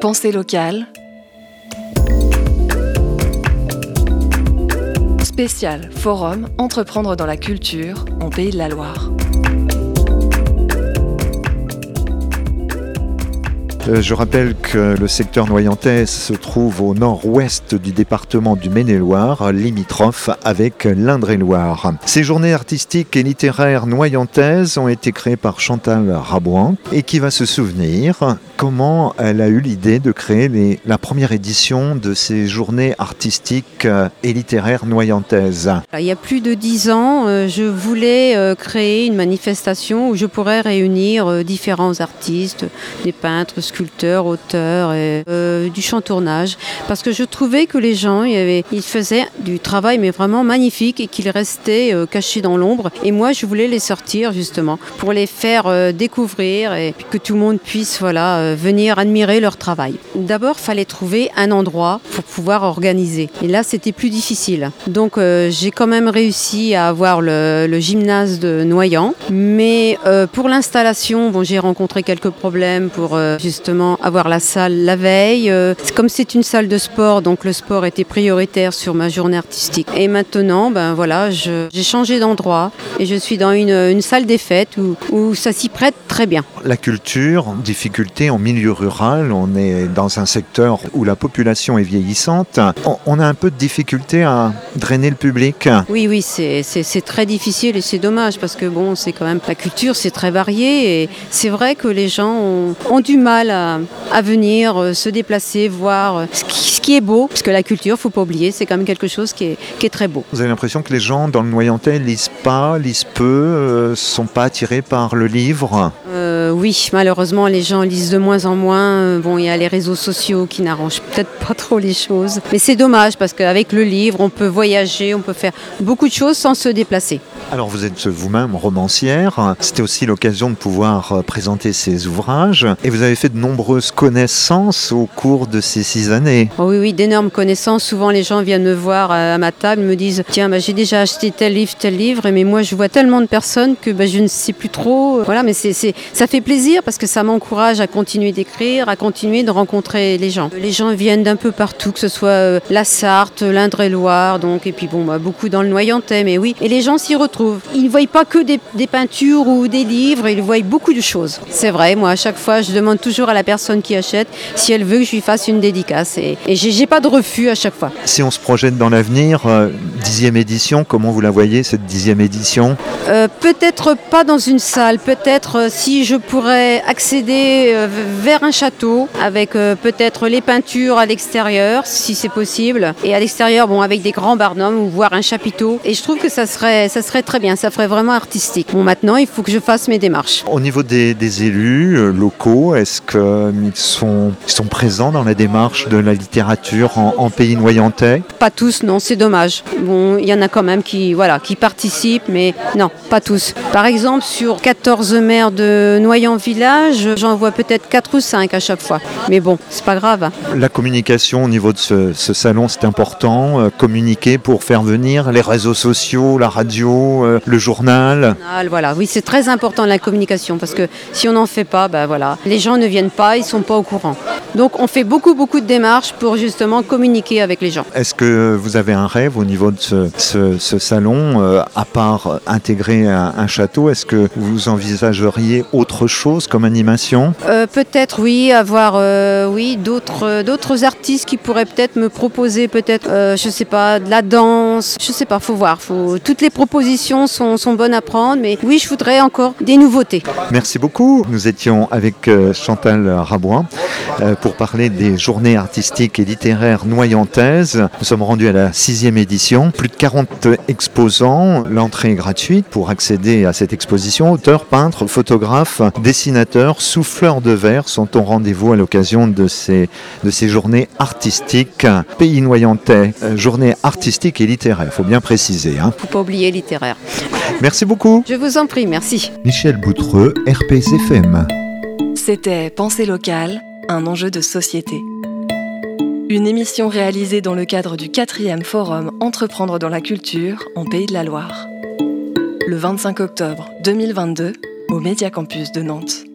Pensée locale. Spécial Forum Entreprendre dans la culture en Pays de la Loire. Je rappelle que le secteur noyentais se trouve au nord-ouest du département du Maine-et-Loire, limitrophe avec l'Indre-et-Loire. Ces journées artistiques et littéraires noyantaises ont été créées par Chantal Rabouin et qui va se souvenir comment elle a eu l'idée de créer la première édition de ces journées artistiques et littéraires noyantaises? Il y a plus de dix ans, euh, je voulais euh, créer une manifestation où je pourrais réunir différents artistes, des peintres, sculpteur, auteur et euh, du chantournage. Parce que je trouvais que les gens, ils, faisaient du travail mais vraiment magnifique et qu'ils restaient euh, cachés dans l'ombre. Et moi, je voulais les sortir justement pour les faire euh, découvrir et que tout le monde puisse voilà, venir admirer leur travail. D'abord, fallait trouver un endroit pour pouvoir organiser. Et là, c'était plus difficile. Donc, j'ai quand même réussi à avoir le, le gymnase de Noyant. Mais pour l'installation, bon, j'ai rencontré quelques problèmes pour justement avoir la salle la veille. Euh, comme c'est une salle de sport, donc le sport était prioritaire sur ma journée artistique. Et maintenant, ben voilà, j'ai changé d'endroit et je suis dans une, salle des fêtes où, où ça s'y prête très bien. La culture, difficulté en milieu rural, on est dans un secteur où la population est vieillissante. On, a un peu de difficulté à drainer le public. Oui, oui, c'est très difficile et c'est dommage parce que bon, c'est quand même la culture, c'est très varié et c'est vrai que les gens ont, ont du mal à venir euh, se déplacer, voir euh, ce qui, est beau, parce que la culture, faut pas oublier, c'est quand même quelque chose qui est, très beau. Vous avez l'impression que les gens dans le Noyentais lisent pas, lisent peu, euh, sont pas attirés par le livre? Oui, malheureusement, les gens lisent de moins en moins. Bon, il y a les réseaux sociaux qui n'arrangent peut-être pas trop les choses, mais c'est dommage parce qu'avec le livre, on peut voyager, on peut faire beaucoup de choses sans se déplacer. Alors vous êtes vous-même romancière, c'était aussi l'occasion de pouvoir présenter ces ouvrages et vous avez fait de nombreuses connaissances au cours de ces six années. Oh oui, oui, d'énormes connaissances. Souvent, les gens viennent me voir à ma table, me disent Tiens, bah, j'ai déjà acheté tel livre, tel livre, mais moi, je vois tellement de personnes que bah, je ne sais plus trop. Voilà, mais c'est, ça fait plaisir parce que ça m'encourage à continuer d'écrire, à continuer de rencontrer les gens. Les gens viennent d'un peu partout, que ce soit euh, la Sarthe, l'Indre-et-Loire, donc, et puis bon, bah, beaucoup dans le Noyentais, mais oui. Et les gens s'y retrouvent. Ils ne voient pas que des, des peintures ou des livres, ils voient beaucoup de choses. C'est vrai, moi, à chaque fois, je demande toujours à la personne qui achète si elle veut que je lui fasse une dédicace. Et, et j'ai pas de refus à chaque fois. Si on se projette dans l'avenir, euh, dixième édition, comment vous la voyez cette dixième édition? Euh, Peut-être pas dans une salle, peut-être euh, si je pourrais accéder vers un château avec peut-être les peintures à l'extérieur, si c'est possible, et à l'extérieur, bon, avec des grands barnums ou voir un chapiteau. Et je trouve que ça serait, ça serait très bien, ça ferait vraiment artistique. Bon, maintenant, il faut que je fasse mes démarches. Au niveau des, des élus locaux, est-ce qu'ils sont, sont présents dans la démarche de la littérature en, pays noyentais Pas tous, non, c'est dommage. Bon, il y en a quand même qui, voilà, qui participent, mais non, pas tous. Par exemple, sur 14 maires de Noyant Village, j'en vois peut-être 4 ou 5 à chaque fois. Mais bon, c'est pas grave. La communication au niveau de ce, salon, c'est important. Euh, communiquer pour faire venir les réseaux sociaux, la radio, euh, le journal. Voilà, oui, c'est très important la communication parce que si on n'en fait pas, ben voilà, les gens ne viennent pas, ils ne sont pas au courant. Donc on fait beaucoup, beaucoup de démarches pour justement communiquer avec les gens. Est-ce que vous avez un rêve au niveau de ce, salon, euh, à part intégrer un, château, est-ce que vous envisageriez autre chose comme animation euh, Peut-être oui, avoir euh, oui, d'autres, d'autres artistes qui pourraient peut-être me proposer peut-être, je sais pas, de la danse, je sais pas, faut voir. Faut... Toutes les propositions sont, sont bonnes à prendre, mais oui, je voudrais encore des nouveautés. Merci beaucoup. Nous étions avec Chantal Rabouin euh, pour parler des journées artistiques et littéraires noyantaises. Nous sommes rendus à la sixième édition. Plus de 40 exposants. L'entrée est gratuite pour accéder à cette exposition. Auteurs, peintres, photographes, dessinateurs, souffleurs de verre sont au rendez-vous à l'occasion de ces, de ces journées artistiques. Pays noyantais, euh, journées artistiques et littéraires, il faut bien préciser. Il hein. ne faut pas oublier littéraire. Merci beaucoup. Je vous en prie, merci. Michel Boutreux, RPCFM. C'était Pensée locale, un enjeu de société. Une émission réalisée dans le cadre du 4e Forum Entreprendre dans la culture en Pays de la Loire. Le 25 octobre 2022 au Média Campus de Nantes.